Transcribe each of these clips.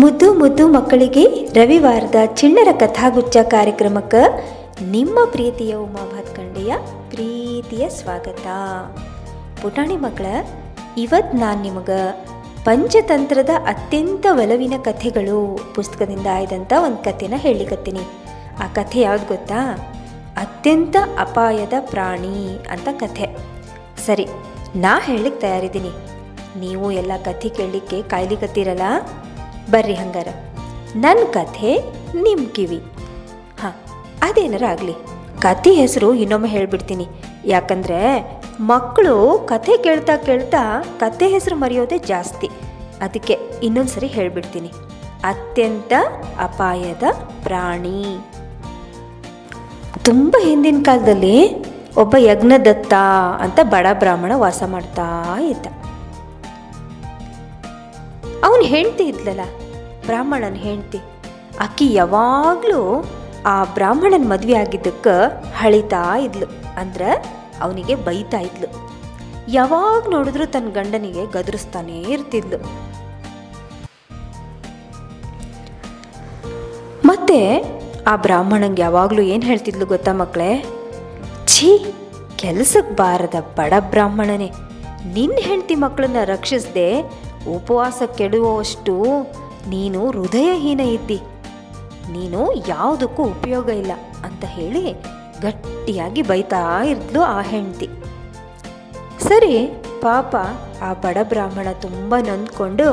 ಮುದ್ದು ಮುದ್ದು ಮಕ್ಕಳಿಗೆ ರವಿವಾರದ ಚಿಣ್ಣರ ಕಥಾಗುಚ್ಚ ಕಾರ್ಯಕ್ರಮಕ್ಕೆ ನಿಮ್ಮ ಪ್ರೀತಿಯ ಉಮಾ ಭಾತ್ಕಂಡೆಯ ಪ್ರೀತಿಯ ಸ್ವಾಗತ. ಪುಟಾಣಿ ಮಕ್ಕಳ ಇವತ್ತು ನಾನು ನಿಮಗೆ ಪಂಚತಂತ್ರದ ಅತ್ಯಂತ ಒಲವಿನ ಕಥೆಗಳು ಪುಸ್ತಕದಿಂದ ಆಯ್ದಂಥ ಒಂದು ಕಥೆನ ಹೇಳಿಕತ್ತೀನಿ ಆ ಕಥೆ ಯಾವ್ದು ಗೊತ್ತಾ? ಅತ್ಯಂತ ಅಪಾಯದ ಪ್ರಾಣಿ ಅಂತ ಕಥೆ. ಸರಿ, ನಾ ಹೇಳಲಿಕ್ಕೆ ತಯಾರಿದ್ದೀನಿ. ನೀವು ಎಲ್ಲ ಕಥೆ ಕೇಳಲಿಕ್ಕೆ ಕಾಯ್ಲಿಕತ್ತೀರಲ್ಲ ಬರ್ರಿ ಹಂಗಾರ. ನನ್ನ ಕಥೆ ನಿಮ್ಮ ಕಿವಿ. ಹಾಂ, ಅದೇನಾರ ಆಗಲಿ. ಕಥೆ ಹೆಸರು ಇನ್ನೊಮ್ಮೆ ಹೇಳಿಬಿಡ್ತೀನಿ. ಯಾಕಂದರೆ ಮಕ್ಕಳು ಕಥೆ ಕೇಳ್ತಾ ಕೇಳ್ತಾ ಕಥೆ ಹೆಸರು ಮರೆಯೋದೇ ಜಾಸ್ತಿ. ಅದಕ್ಕೆ ಇನ್ನೊಂದು ಸರಿ ಹೇಳ್ಬಿಡ್ತೀನಿ. ಅತ್ಯಂತ ಅಪಾಯದ ಪ್ರಾಣಿ. ತುಂಬ ಹಿಂದಿನ ಕಾಲದಲ್ಲಿ ಒಬ್ಬ ಯಜ್ಞದತ್ತ ಅಂತ ಬಡ ಬ್ರಾಹ್ಮಣ ವಾಸ ಮಾಡ್ತಾ ಇದ್ದ. ಅವನು ಹೆಂಡ್ತಿ ಇದ್ಲಲ್ಲ, ಬ್ರಾಹ್ಮಣನ ಹೆಂಡತಿ. ಅಕ್ಕಿ ಯಾವಾಗಲೂ ಆ ಬ್ರಾಹ್ಮಣನ ಮದುವೆ ಆಗಿದ್ದಕ್ಕೆ ಹಳಿತಾ ಇದ್ಲು, ಅಂದ್ರೆ ಅವನಿಗೆ ಬೈತಾ ಇದ್ಲು. ಯಾವಾಗ ನೋಡಿದ್ರು ತನ್ನ ಗಂಡನಿಗೆ ಗದರಿಸ್ತಾನೇ ಇರ್ತಿದ್ಲು. ಮತ್ತೆ ಆ ಬ್ರಾಹ್ಮಣಂಗೆ ಯಾವಾಗಲೂ ಏನು ಹೇಳ್ತಿದ್ಲು ಗೊತ್ತಾ ಮಕ್ಕಳೇ ಛೀ ಕೆಲಸಕ್ಕೆ ಬಾರದ ಬಡ ಬ್ರಾಹ್ಮಣನೇ. ನಿನ್ನ ಹೆಂಡತಿ ಮಕ್ಕಳನ್ನ ರಕ್ಷಿಸದೆ ಉಪವಾಸ ಕೆಡುವಷ್ಟು ನೀನು ಹೃದಯಹೀನ ಇದ್ದಿ ನೀನು ಯಾವುದಕ್ಕೂ ಉಪಯೋಗ ಇಲ್ಲ ಅಂತ ಹೇಳಿ ಗಟ್ಟಿಯಾಗಿ ಬೈತಾ ಇದ್ಲು ಆ ಹೆಂಡತಿ. ಸರಿ, ಪಾಪ ಆ ಬಡ ಬ್ರಾಹ್ಮಣ ತುಂಬ ನೊಂದ್ಕೊಂಡು,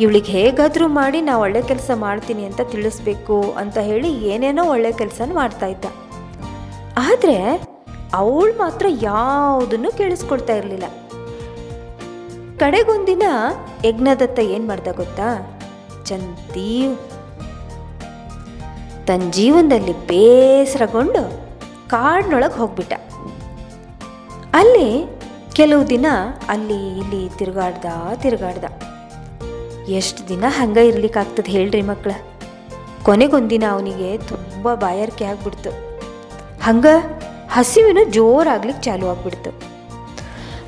ಇವಳಿಗೆ ಹೇಗಾದರೂ ಮಾಡಿ ನಾ ಒಳ್ಳೆ ಕೆಲಸ ಮಾಡ್ತೀನಿ ಅಂತ ತಿಳಿಸ್ಬೇಕು ಅಂತ ಹೇಳಿ ಏನೇನೋ ಒಳ್ಳೆ ಕೆಲಸನ ಮಾಡ್ತಾ ಇದ್ದ. ಆದರೆ ಅವಳು ಮಾತ್ರ ಯಾವುದನ್ನು ಕೇಳಿಸ್ಕೊಳ್ತಾ ಇರಲಿಲ್ಲ. ಕಡೆಗೊಂದಿನ ಯಜ್ಞದತ್ತ ಏನು ಮಾಡ್ದ ಗೊತ್ತಾ? ಚಂತಿ ತನ್ನ ಜೀವನದಲ್ಲಿ ಬೇಸರಗೊಂಡು ಕಾಡಿನೊಳಗೆ ಹೋಗ್ಬಿಟ್ಟ. ಅಲ್ಲಿ ಕೆಲವು ದಿನ ಅಲ್ಲಿ ಇಲ್ಲಿ ತಿರುಗಾಡ್ದ ತಿರುಗಾಡ್ದ. ಎಷ್ಟು ದಿನ ಹಂಗೆ ಇರ್ಲಿಕ್ಕಾಗ್ತದೆ ಹೇಳ್ರಿ ಮಕ್ಕಳ ಕೊನೆಗೊಂದಿನ ಅವನಿಗೆ ತುಂಬ ಬಾಯಾರಿಕೆ ಆಗ್ಬಿಡ್ತು. ಹಂಗ ಹಸಿವಿನ ಜೋರಾಗ್ಲಿಕ್ಕೆ ಚಾಲು ಆಗ್ಬಿಡ್ತು.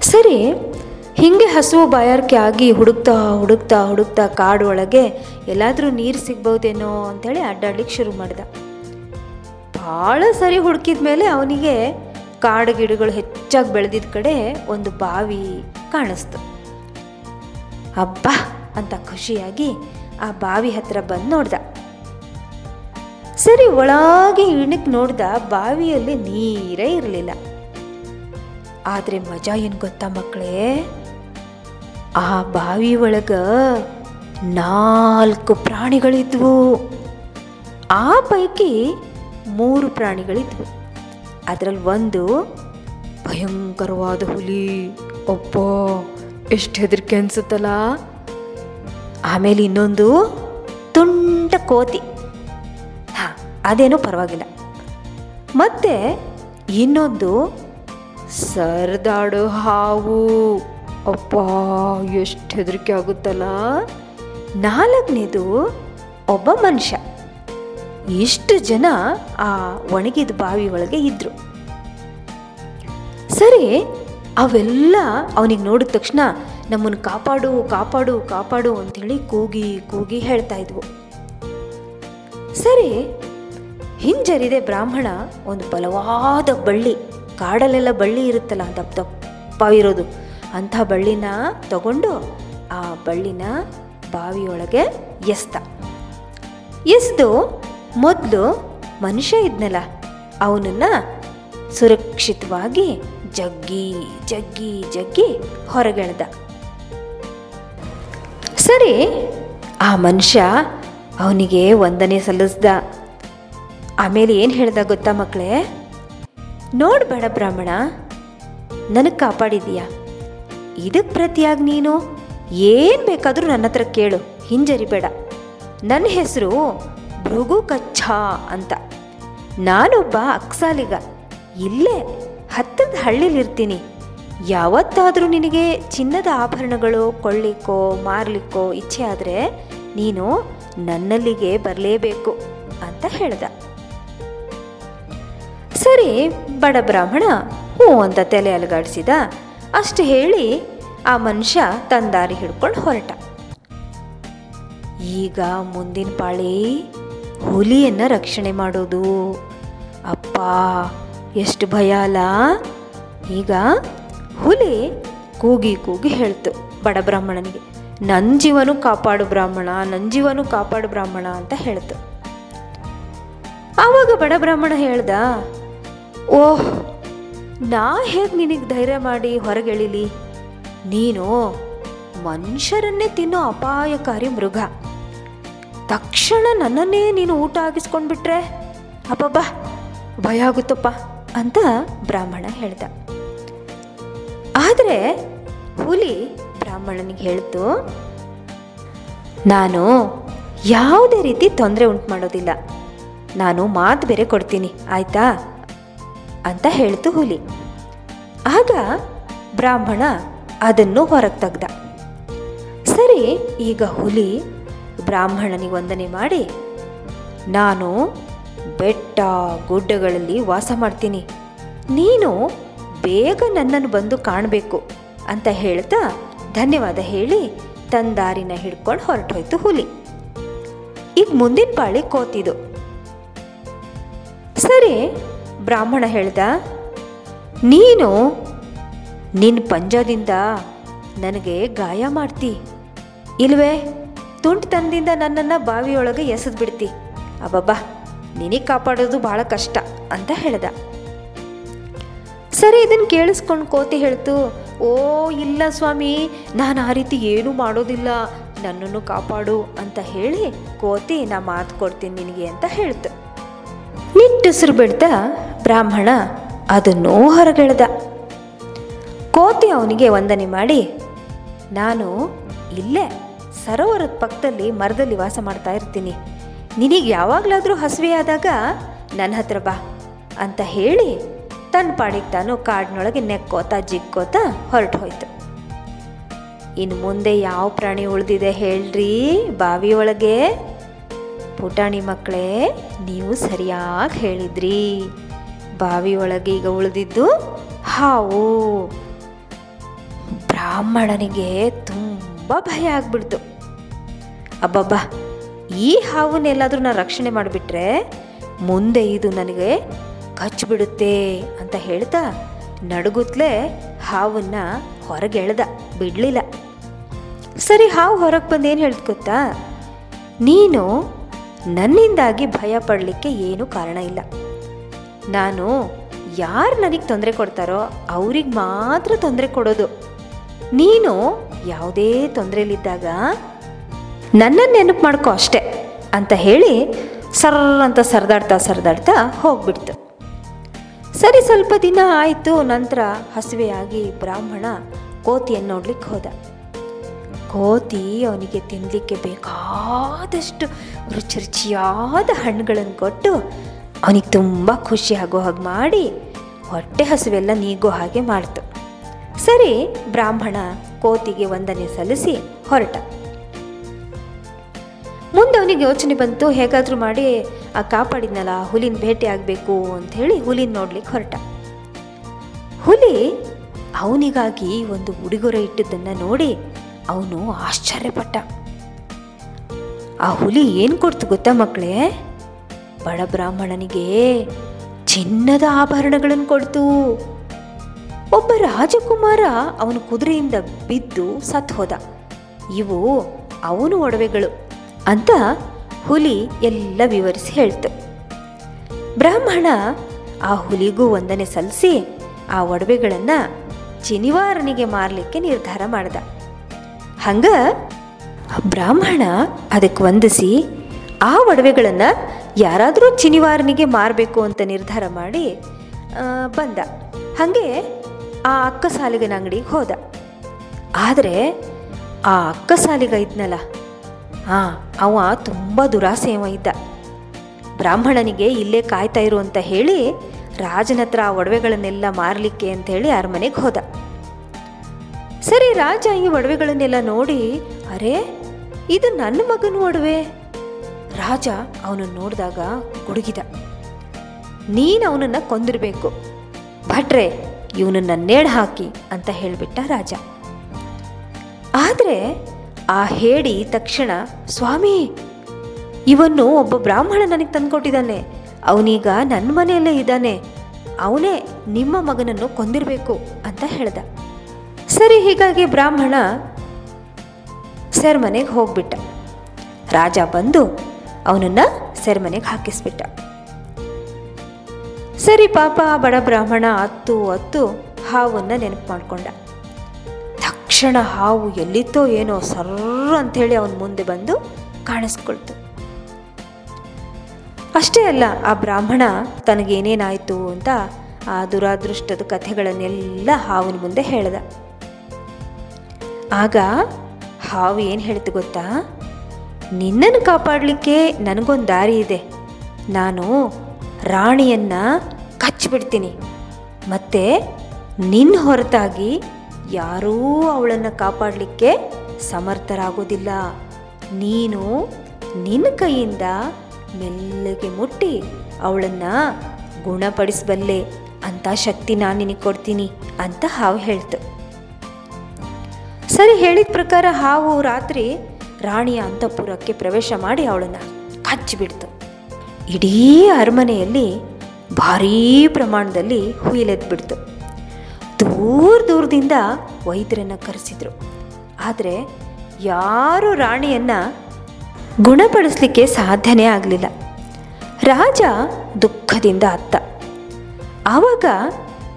ಸರಿ ಹಿಂಗೆ ಹಸುವು ಬಾಯಾರಿಕೆ ಆಗಿ ಹುಡುಕ್ತಾ ಹುಡುಕ್ತಾ ಹುಡುಕ್ತಾ ಕಾಡು ಒಳಗೆ ಎಲ್ಲಾದರೂ ನೀರು ಸಿಗ್ಬೋದೇನೋ ಅಂಥೇಳಿ ಅಡ್ಡಾಡ್ಲಿಕ್ಕೆ ಶುರು ಮಾಡ್ದ. ಭಾಳ ಸರಿ ಹುಡುಕಿದ ಮೇಲೆ ಅವನಿಗೆ ಕಾಡು ಗಿಡಗಳು ಹೆಚ್ಚಾಗಿ ಬೆಳೆದಿದ್ದ ಕಡೆ ಒಂದು ಬಾವಿ ಕಾಣಿಸ್ತು. ಅಬ್ಬಾ ಅಂತ ಖುಷಿಯಾಗಿ ಆ ಬಾವಿ ಹತ್ರ ಬಂದು ನೋಡ್ದ. ಸರಿ ಒಳಗೆ ಇಣಕ್ಕೆ ನೋಡ್ದ ಬಾವಿಯಲ್ಲಿ ನೀರೇ ಇರಲಿಲ್ಲ. ಆದರೆ ಮಜಾ ಏನು ಗೊತ್ತಾ ಮಕ್ಕಳೇ ಆ ಬಾವಿ ಒಳಗೆ ನಾಲ್ಕು ಪ್ರಾಣಿಗಳಿದ್ವು. ಆ ಪೈಕಿ ಮೂರು ಪ್ರಾಣಿಗಳಿದ್ವು. ಅದರಲ್ಲಿ ಒಂದು ಭಯಂಕರವಾದ ಹುಲಿ. ಒಬ್ಬ ಎಷ್ಟು ಹೆದರಿಕೆ ಅನಿಸುತ್ತಲ್ಲ. ಆಮೇಲೆ ಇನ್ನೊಂದು ತುಂಟ ಕೋತಿ. ಹಾಂ, ಅದೇನೂ ಪರವಾಗಿಲ್ಲ. ಮತ್ತೆ ಇನ್ನೊಂದು ಸರ್ದಾಡು ಹಾವು. ಅಪ್ಪ ಎಷ್ಟು ಹೆದರಿಕೆ ಆಗುತ್ತಲ್ಲ. ನಾಲ್ಕನೇದು, ಒಬ್ಬ ಮನುಷ್ಯ. ಇಷ್ಟು ಜನ ಆ ಒಣಗಿದ ಬಾವಿ ಒಳಗೆ ಇದ್ರು. ಸರಿ, ಅವೆಲ್ಲ ಅವನಿಗೆ ನೋಡಿದ ತಕ್ಷಣ ನಮ್ಮನ್ನು ಕಾಪಾಡು ಕಾಪಾಡು ಕಾಪಾಡು ಅಂಥೇಳಿ ಕೂಗಿ ಕೂಗಿ ಹೇಳ್ತಾ ಇದ್ವು. ಸರಿ, ಹಿಂಜರಿದೆ ಬ್ರಾಹ್ಮಣ ಒಂದು ಬಲವಾದ ಬಳ್ಳಿ, ಕಾಡಲ್ಲೆಲ್ಲ ಬಳ್ಳಿ ಇರುತ್ತಲ್ಲ ದಪ್ಪ ದಪ್ಪ ಇರೋದು ಅಂಥ ಬಳ್ಳಿನ ತಗೊಂಡು ಆ ಬಳ್ಳಿನ ಬಾವಿಯೊಳಗೆ ಎಸ್ತ. ಎಸ್ದು ಮೊದಲು ಮನುಷ್ಯ ಇದ್ನಲ್ಲ, ಅವನನ್ನು ಸುರಕ್ಷಿತವಾಗಿ ಜಗ್ಗಿ ಜಗ್ಗಿ ಜಗ್ಗಿ ಹೊರಗೆಳ್ದ. ಸರಿ, ಆ ಮನುಷ್ಯ ಅವನಿಗೆ ವಂದನೆ ಸಲ್ಲಿಸ್ದ. ಆಮೇಲೆ ಏನು ಹೇಳ್ದ ಗೊತ್ತಾ ಮಕ್ಕಳೇ ನೋಡ್ಬೇಡ ಬ್ರಾಹ್ಮಣ, ನನಗೆ ಕಾಪಾಡಿದೀಯ? ಇದಕ್ಕೆ ಪ್ರತಿಯಾಗಿ ನೀನು? ಏನು ಬೇಕಾದರೂ ನನ್ನ ಹತ್ರ ಕೇಳು. ಹಿಂಜರಿಬೇಡ ನನ್ನ ಹೆಸರು ಭೃಗು ಕಚ್ಚ ಅಂತ. ನಾನೊಬ್ಬ ಅಕ್ಸಾಲಿಗ. ಇಲ್ಲೇ ಹತ್ತದ ಹಳ್ಳಿಲಿರ್ತೀನಿ. ಯಾವತ್ತಾದರೂ ನಿನಗೆ ಚಿನ್ನದ ಆಭರಣಗಳು ಕೊಳ್ಳಿಕ್ಕೋ ಮಾರಲಿಕ್ಕೋ ಇಚ್ಛೆ ಆದರೆ ನೀನು ನನ್ನಲ್ಲಿಗೆ ಬರಲೇಬೇಕು ಅಂತ ಹೇಳ್ದ. ಸರಿ, ಬಡ ಬ್ರಾಹ್ಮಣ ಹ್ಞೂ ಅಂತ ತಲೆ ಅಲಗಾಡಿಸಿದ. ಅಷ್ಟು ಹೇಳಿ ಆ ಮನುಷ್ಯ ತಂದಾರಿ ಹಿಡ್ಕೊಂಡು ಹೊರಟ. ಈಗ ಮುಂದಿನ ಪಾಳಿ ಹುಲಿಯನ್ನು ರಕ್ಷಣೆ ಮಾಡೋದು. ಅಪ್ಪ, ಎಷ್ಟು ಭಯ ಅಲ್ಲ? ಈಗ ಹುಲಿ ಕೂಗಿ ಕೂಗಿ ಹೇಳ್ತು ಬಡ ಬ್ರಾಹ್ಮಣನಿಗೆ. ನನ್ನ ಜೀವನು ಕಾಪಾಡು ಬ್ರಾಹ್ಮಣ ನನ್ನ ಜೀವನು ಕಾಪಾಡು ಬ್ರಾಹ್ಮಣ ಅಂತ ಹೇಳ್ತು. ಆವಾಗ ಬಡ ಬ್ರಾಹ್ಮಣ ಹೇಳ್ದ, ಓಹ್ ನಾ ಹೇಗೆ ನಿನಗೆ ಧೈರ್ಯ ಮಾಡಿ ಹೊರಗೆಳಿಲಿ? ನೀನು ಮನುಷ್ಯರನ್ನೇ ತಿನ್ನೋ ಅಪಾಯಕಾರಿ ಮೃಗ. ತಕ್ಷಣ ನನ್ನನ್ನೇ ನೀನು ಊಟ ಆಗಿಸ್ಕೊಂಡ್ಬಿಟ್ರೆ? ಅಬ್ಬಬ್ಬಾ, ಭಯ ಆಗುತ್ತಪ್ಪ ಅಂತ ಬ್ರಾಹ್ಮಣ ಹೇಳ್ದ. ಆದರೆ ಹುಲಿ ಬ್ರಾಹ್ಮಣನಿಗೆ ಹೇಳ್ತು, ನಾನು ಯಾವುದೇ ರೀತಿ ತೊಂದರೆ ಉಂಟು ಮಾಡೋದಿಲ್ಲ. ನಾನು ಮಾತು ಬೇರೆ ಕೊಡ್ತೀನಿ, ಆಯ್ತಾ? ಅಂತ ಹೇಳ್ತು ಹುಲಿ. ಆಗ ಬ್ರಾಹ್ಮಣ ಅದನ್ನು ಹೊರಗೆ ತೆಗ್ದ. ಸರಿ, ಈಗ ಹುಲಿ ಬ್ರಾಹ್ಮಣನಿಗೆ ವಂದನೆ ಮಾಡಿ, ನಾನು ಬೆಟ್ಟ ಗುಡ್ಡಗಳಲ್ಲಿ ವಾಸ ಮಾಡ್ತೀನಿ. ನೀನು ಬೇಗ ನನ್ನನ್ನು ಬಂದು ಕಾಣಬೇಕು ಅಂತ ಹೇಳ್ತಾ ಧನ್ಯವಾದ ಹೇಳಿ ತನ್ನ ದಾರಿನ ಹಿಡ್ಕೊಂಡು ಹೊರಟೋಯ್ತು ಹುಲಿ. ಈಗ ಮುಂದಿನ ಪಾಳಿ ಕೋತಿದು. ಸರಿ ಬ್ರಾಹ್ಮಣ ಹೇಳ್ದ, ನೀನು ನಿನ್ನ ಪಂಜದಿಂದ ನನಗೆ ಗಾಯ ಮಾಡ್ತಿ. ಇಲ್ವೇ, ತುಂಟತನದಿಂದ ನನ್ನನ್ನು ಬಾವಿಯೊಳಗೆ ಎಸೆದು ಬಿಡ್ತಿ ಅಬ್ಬಬ್ಬಾ ನಿನಗೆ ಕಾಪಾಡೋದು ಭಾಳ ಕಷ್ಟ, ಅಂತ ಹೇಳ್ದ. ಸರಿ ಇದನ್ನು ಕೇಳಿಸ್ಕೊಂಡು ಕೋತಿ ಹೇಳ್ತು, ಓ, ಇಲ್ಲ ಸ್ವಾಮಿ, ನಾನು ಆ ರೀತಿ ಏನೂ ಮಾಡೋದಿಲ್ಲ. ನನ್ನನ್ನು ಕಾಪಾಡು, ಅಂತ ಹೇಳಿ ಕೋತಿ, ನಾ ಮಾತು ಕೊಡ್ತೀನಿ ನಿನಗೆ, ಅಂತ ಹೇಳ್ತು. ನಿಟ್ಟುಸಿರು ಬಿಡ್ತಾ ಬ್ರಾಹ್ಮಣ ಅದನ್ನೂ ಹೊರಗೆಳ್ದ. ಕೋತಿ ಅವನಿಗೆ ವಂದನೆ ಮಾಡಿ, ನಾನು ಇಲ್ಲೇ ಸರೋವರದ ಪಕ್ಕದಲ್ಲಿ ಮರದಲ್ಲಿ ವಾಸ ಮಾಡ್ತಾ ಇರ್ತೀನಿ. ನಿನಗೆ ಯಾವಾಗಲಾದರೂ ಹಸಿವೆ ಆದಾಗ ನನ್ನ ಹತ್ರ ಬಾ ಅಂತ ಹೇಳಿ ತನ್ನ ಪಾಡಿಗೆ ತಾನು ಕಾಡಿನೊಳಗೆ ನೆಕ್ಕೋತಾ ಜಿಕ್ಕೋತಾ ಹೊರಟು ಹೋಯ್ತು. ಇನ್ನು ಮುಂದೆ ಯಾವ ಪ್ರಾಣಿ ಉಳಿದಿದೆ ಹೇಳ್ರಿ ಬಾವಿಯೊಳಗೆ ಪುಟಾಣಿ ಮಕ್ಕಳೇ, ನೀವು ಸರಿಯಾಗಿ ಹೇಳಿದ್ರಿ. ಬಾವಿ ಒಳಗೆ ಈಗ ಉಳಿದಿದ್ದು ಹಾವು. ಬ್ರಾಹ್ಮಣನಿಗೆ ತುಂಬ ಭಯ ಆಗ್ಬಿಡ್ತು. ಅಬ್ಬಬ್ಬ, ಈ ಹಾವನ್ನೆಲ್ಲಾದರೂ ನಾನು ರಕ್ಷಣೆ ಮಾಡಿಬಿಟ್ರೆ ಮುಂದೆ ಇದು ನನಗೆ ಕಚ್ಚಿಬಿಡುತ್ತೆ ಅಂತ ಹೇಳ್ತಾ ನಡುಗುತ್ತಲೇ ಹಾವನ್ನ ಹೊರಗೆ ಎಳ್ದ, ಬಿಡಲಿಲ್ಲ. ಸರಿ, ಹಾವು ಹೊರಗೆ ಬಂದು ಏನು ಹೇಳ್ದು ಗೊತ್ತಾ? ನೀನು ನನ್ನಿಂದಾಗಿ ಭಯ ಪಡಲಿಕ್ಕೆ ಏನೂ ಕಾರಣ ಇಲ್ಲ. ನಾನು ಯಾರು ನನಗೆ ತೊಂದರೆ ಕೊಡ್ತಾರೋ ಅವ್ರಿಗೆ ಮಾತ್ರ ತೊಂದರೆ ಕೊಡೋದು. ನೀನು ಯಾವುದೇ ತೊಂದರೆಯಲ್ಲಿದ್ದಾಗ ನನ್ನನ್ನು ನೆನಪು ಮಾಡ್ಕೋ ಅಷ್ಟೆ ಅಂತ ಹೇಳಿ ಸರ್ರ ಅಂತ ಸರದಾಡ್ತಾ ಸರದಾಡ್ತಾ ಹೋಗ್ಬಿಡ್ತು. ಸರಿ ಸ್ವಲ್ಪ ದಿನ ಆಯಿತು, ನಂತರ ಹಸಿವೆಯಾಗಿ ಬ್ರಾಹ್ಮಣ ಕೋತಿಯನ್ನು ನೋಡ್ಲಿಕ್ಕೆ ಹೋದ. ಕೋತಿ ಅವನಿಗೆ ತಿನ್ನಲಿಕ್ಕೆ ಬೇಕಾದಷ್ಟು ರುಚಿ ರುಚಿಯಾದ ಹಣ್ಣುಗಳನ್ನು ಕೊಟ್ಟು ಅವನಿಗೆ ತುಂಬ ಖುಷಿ ಆಗೋ ಹಾಗೆ ಮಾಡಿ ಹೊಟ್ಟೆ ಹಸುವೆಲ್ಲ ನೀಗೋ ಹಾಗೆ ಮಾಡ್ತು. ಸರಿ, ಬ್ರಾಹ್ಮಣ ಕೋತಿಗೆ ವಂದನೆ ಸಲ್ಲಿಸಿ ಹೊರಟ. ಮುಂದೆ ಅವನಿಗೆ ಯೋಚನೆ ಬಂತು, ಹೇಗಾದರೂ ಮಾಡಿ ಆ ಕಾಪಾಡಿದ್ನಲ್ಲ, ಹುಲಿನ ಭೇಟಿ ಆಗಬೇಕು ಹೇಳಿ ಹುಲಿನ ನೋಡ್ಲಿಕ್ಕೆ ಹೊರಟ. ಹುಲಿ ಅವನಿಗಾಗಿ ಒಂದು ಉಡುಗೊರೆ ಇಟ್ಟಿದ್ದನ್ನು ನೋಡಿ ಅವನು ಆಶ್ಚರ್ಯಪಟ್ಟ. ಆ ಹುಲಿ ಏನು ಕೊಡ್ತು ಗೊತ್ತಾ ಮಕ್ಕಳೇ? ಬಡ ಬ್ರಾಹ್ಮಣನಿಗೆ ಚಿನ್ನದ ಆಭರಣಗಳನ್ನು ಕೊಡ್ತು. ಒಬ್ಬ ರಾಜಕುಮಾರ ಅವನ ಕುದುರೆಯಿಂದ ಬಿದ್ದು ಸತ್ ಹೋದ. ಇವು ಅವನು ಒಡವೆಗಳು ಅಂತ ಹುಲಿ ಎಲ್ಲ ವಿವರಿಸಿ ಹೇಳ್ತು. ಬ್ರಾಹ್ಮಣ ಆ ಹುಲಿಗೂ ವಂದನೆ ಸಲ್ಲಿಸಿ ಆ ಒಡವೆಗಳನ್ನ ಚಿನಿವಾರನಿಗೆ ಮಾರಲಿಕ್ಕೆ ನಿರ್ಧಾರ ಮಾಡ್ದ. ಹಂಗ ಬ್ರಾಹ್ಮಣ ಅದಕ್ಕೆ ವಂದಿಸಿ ಆ ಒಡವೆಗಳನ್ನು ಯಾರಾದರೂ ಚಿನಿವಾರನಿಗೆ ಮಾರಬೇಕು ಅಂತ ನಿರ್ಧಾರ ಮಾಡಿ ಬಂದ. ಹಾಗೆ ಆ ಅಕ್ಕ ಸಾಲಿಗನ ಅಂಗಡಿಗೆ ಹೋದ. ಆದರೆ ಆ ಅಕ್ಕ ಸಾಲಿಗ ಇದ್ನಲ್ಲ ಹಾಂ ಅವ ತುಂಬ ದುರಾಸೆಯವ ಇದ್ದ. ಬ್ರಾಹ್ಮಣನಿಗೆ ಇಲ್ಲೇ ಕಾಯ್ತಾ ಇರು ಅಂತ ಹೇಳಿ ರಾಜನ ಹತ್ರ ಆ ಒಡವೆಗಳನ್ನೆಲ್ಲ ಮಾರಲಿಕ್ಕೆ ಅಂತ ಹೇಳಿ ಅರಮನೆಗೆ ಹೋದ. ಸರಿ ರಾಜ, ಈ ಒಡವೆಗಳನ್ನೆಲ್ಲ ನೋಡಿ, ಅರೆ, ಇದು ನನ್ನ ಮಗನ ಒಡವೆ. ರಾಜ ಅವನನ್ನು ನೋಡಿದಾಗ ಗುಡುಗಿದ. ನೀನು ಅವನನ್ನು ಕೊಂದಿರಬೇಕು. ಭಟ್ರೆ, ಇವನನ್ನ ನೇಣು ಹಾಕಿ ಅಂತ ಹೇಳಿಬಿಟ್ಟ ರಾಜ. ಆದರೆ ಆ ಹೇಳಿ ತಕ್ಷಣ, ಸ್ವಾಮಿ ಇವನ್ನು ಒಬ್ಬ ಬ್ರಾಹ್ಮಣ ನನಗೆ ತಂದುಕೊಟ್ಟಿದ್ದಾನೆ. ಅವನೀಗ ನನ್ನ ಮನೆಯಲ್ಲೇ ಇದ್ದಾನೆ. ಅವನೇ ನಿಮ್ಮ ಮಗನನ್ನು ಕೊಂದಿರಬೇಕು ಅಂತ ಹೇಳ್ದ. ಸರಿ, ಹೀಗಾಗಿ ಬ್ರಾಹ್ಮಣ ಸರ್ ಮನೆಗೆ ಹೋಗ್ಬಿಟ್ಟ. ರಾಜ ಬಂದು ಅವನನ್ನು ಸೆರೆಮನೆಗೆ ಹಾಕಿಸ್ಬಿಟ್ಟ. ಸರಿ ಪಾಪ, ಬಡ ಬ್ರಾಹ್ಮಣ ಹತ್ತು ಹತ್ತು ಹಾವನ್ನು ನೆನಪು ಮಾಡಿಕೊಂಡ. ತಕ್ಷಣ ಹಾವು ಎಲ್ಲಿತ್ತೋ ಏನೋ ಸರ್ರ ಅಂಥೇಳಿ ಅವನ ಮುಂದೆ ಬಂದು ಕಾಣಿಸ್ಕೊಳ್ತು. ಅಷ್ಟೇ ಅಲ್ಲ, ಆ ಬ್ರಾಹ್ಮಣ ತನಗೇನೇನಾಯಿತು ಅಂತ ಆ ದುರಾದೃಷ್ಟದ ಕಥೆಗಳನ್ನೆಲ್ಲ ಹಾವಿನ ಮುಂದೆ ಹೇಳ್ದ. ಆಗ ಹಾವು ಏನು ಹೇಳ್ತು ಗೊತ್ತಾ? ನಿನ್ನನ್ನು ಕಾಪಾಡಲಿಕ್ಕೆ ನನಗೊಂದು ದಾರಿ ಇದೆ. ನಾನು ರಾಣಿಯನ್ನ ಕಚ್ಚಿಬಿಡ್ತೀನಿ. ಮತ್ತೆ ನಿನ್ನ ಹೊರತಾಗಿ ಯಾರೂ ಅವಳನ್ನು ಕಾಪಾಡಲಿಕ್ಕೆ ಸಮರ್ಥರಾಗೋದಿಲ್ಲ. ನೀನು ನಿನ್ನ ಕೈಯಿಂದ ಮೆಲ್ಲಗೆ ಮುಟ್ಟಿ ಅವಳನ್ನು ಗುಣಪಡಿಸಬಲ್ಲೆ ಅಂತ ಶಕ್ತಿ ನಾನು ನಿನಗೆ ಕೊಡ್ತೀನಿ ಅಂತ ಹಾವು ಹೇಳ್ತು. ಸರಿ, ಹೇಳಿದ ಪ್ರಕಾರ ಹಾವು ರಾತ್ರಿ ರಾಣಿಯ ಅಂತಃಪುರಕ್ಕೆ ಪ್ರವೇಶ ಮಾಡಿ ಅವಳನ್ನು ಕಚ್ಚಿಬಿಡ್ತು. ಇಡೀ ಅರಮನೆಯಲ್ಲಿ ಭಾರೀ ಪ್ರಮಾಣದಲ್ಲಿ ಹುಯಿಲೆದ್ಬಿಡ್ತು. ದೂರ ದೂರದಿಂದ ವೈದ್ಯರನ್ನು ಕರೆಸಿದ್ರು. ಆದರೆ ಯಾರು ರಾಣಿಯನ್ನು ಗುಣಪಡಿಸ್ಲಿಕ್ಕೆ ಸಾಧ್ಯನೇ ಆಗಲಿಲ್ಲ. ರಾಜ ದುಃಖದಿಂದ ಅತ್ತ. ಆವಾಗ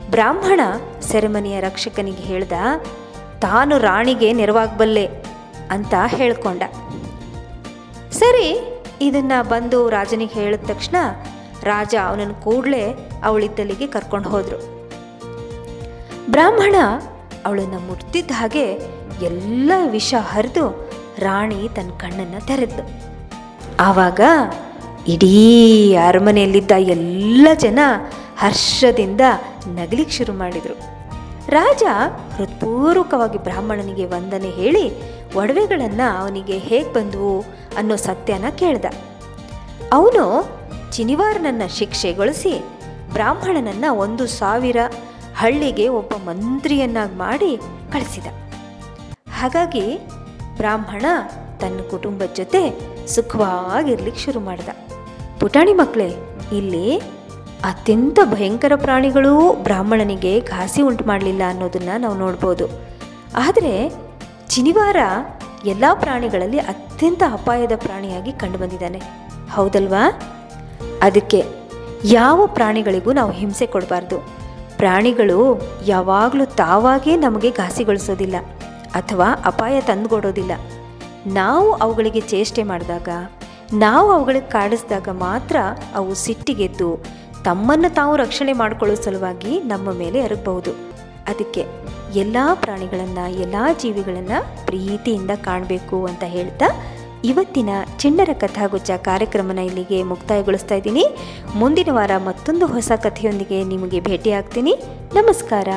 ಬ್ರಾಹ್ಮಣ ಸೆರೆಮನಿಯ ರಕ್ಷಕನಿಗೆ ಹೇಳ್ದ, ತಾನು ರಾಣಿಗೆ ನೆರವಾಗಬಲ್ಲೆ. ಅಂತ ಹೇಳ್ಕೊಂಡ. ಸರಿ, ಇದನ್ನು ಬಂದು ರಾಜನಿಗೆ ಹೇಳಿದ ತಕ್ಷಣ ರಾಜ ಅವನನ್ನು ಕೂಡಲೇ ಅವಳಿದ್ದಲ್ಲಿಗೆ ಕರ್ಕೊಂಡು ಹೋದರು. ಬ್ರಾಹ್ಮಣ ಅವಳನ್ನು ಮುಟ್ತಿದ್ದ ಹಾಗೆ ಎಲ್ಲ ವಿಷ ಹರಿದು ರಾಣಿ ತನ್ನ ಕಣ್ಣನ್ನು ತೆರೆದ್ಲು. ಆವಾಗ ಇಡೀ ಅರಮನೆಯಲ್ಲಿದ್ದ ಎಲ್ಲ ಜನ ಹರ್ಷದಿಂದ ನಗಲಿಕ್ಕೆ ಶುರು ಮಾಡಿದರು. ರಾಜ ಹೃತ್ಪೂರ್ವಕವಾಗಿ ಬ್ರಾಹ್ಮಣನಿಗೆ ವಂದನೆ ಹೇಳಿ ಒಡವೆಗಳನ್ನು ಅವನಿಗೆ ಹೇಗೆ ಬಂದವು ಅನ್ನೋ ಸತ್ಯನ ಕೇಳ್ದ. ಅವನು ಚಿನಿವಾರನನ್ನು ಶಿಕ್ಷೆಗೊಳಿಸಿ ಬ್ರಾಹ್ಮಣನನ್ನು ಒಂದು ಸಾವಿರ ಹಳ್ಳಿಗೆ ಒಬ್ಬ ಮಂತ್ರಿಯನ್ನಾಗಿ ಮಾಡಿ ಕಳಿಸಿದ. ಹಾಗಾಗಿ ಬ್ರಾಹ್ಮಣ ತನ್ನ ಕುಟುಂಬದ ಜೊತೆ ಸುಖವಾಗಿರ್ಲಿಕ್ಕೆ ಶುರು ಮಾಡಿದ. ಪುಟಾಣಿ ಮಕ್ಕಳೇ ಇಲ್ಲಿ ಅತ್ಯಂತ ಭಯಂಕರ ಪ್ರಾಣಿಗಳು ಬ್ರಾಹ್ಮಣನಿಗೆ ಘಾಸಿ ಉಂಟು ಮಾಡಲಿಲ್ಲ ಅನ್ನೋದನ್ನು ನಾವು ನೋಡ್ಬೋದು. ಆದರೆ ಚಿನಿವಾರ ಎಲ್ಲ ಪ್ರಾಣಿಗಳಲ್ಲಿ ಅತ್ಯಂತ ಅಪಾಯದ ಪ್ರಾಣಿಯಾಗಿ ಕಂಡುಬಂದಿದ್ದಾನೆ. ಹೌದಲ್ವಾ? ಅದಕ್ಕೆ ಯಾವ ಪ್ರಾಣಿಗಳಿಗೂ ನಾವು ಹಿಂಸೆ ಕೊಡಬಾರ್ದು. ಪ್ರಾಣಿಗಳು ಯಾವಾಗಲೂ ತಾವಾಗೇ ನಮಗೆ ಘಾಸಿಗೊಳಿಸೋದಿಲ್ಲ ಅಥವಾ ಅಪಾಯ ತಂದುಕೊಡೋದಿಲ್ಲ. ನಾವು ಅವುಗಳಿಗೆ ಚೇಷ್ಟೆ ಮಾಡಿದಾಗ, ನಾವು ಅವುಗಳಿಗೆ ಕಾಡಿಸಿದಾಗ ಮಾತ್ರ ಅವು ಸಿಟ್ಟಿಗೆದ್ದು ತಮ್ಮನ್ನು ತಾವು ರಕ್ಷಣೆ ಮಾಡಿಕೊಳ್ಳೋ ಸಲುವಾಗಿ ನಮ್ಮ ಮೇಲೆ ಎರಗಬಹುದು ಅದಕ್ಕೆ ಎಲ್ಲ ಪ್ರಾಣಿಗಳನ್ನು, ಎಲ್ಲ ಜೀವಿಗಳನ್ನು ಪ್ರೀತಿಯಿಂದ ಕಾಣಬೇಕು ಅಂತ ಹೇಳ್ತಾ ಇವತ್ತಿನ ಚಿಣ್ಣರ ಕಥಾಗುಚ್ಚ ಕಾರ್ಯಕ್ರಮನ ಇಲ್ಲಿಗೆ ಮುಕ್ತಾಯಗೊಳಿಸ್ತಾ ಇದ್ದೀನಿ. ಮುಂದಿನ ವಾರ ಮತ್ತೊಂದು ಹೊಸ ಕಥೆಯೊಂದಿಗೆ ನಿಮಗೆ ಭೇಟಿಯಾಗ್ತೀನಿ. ನಮಸ್ಕಾರ.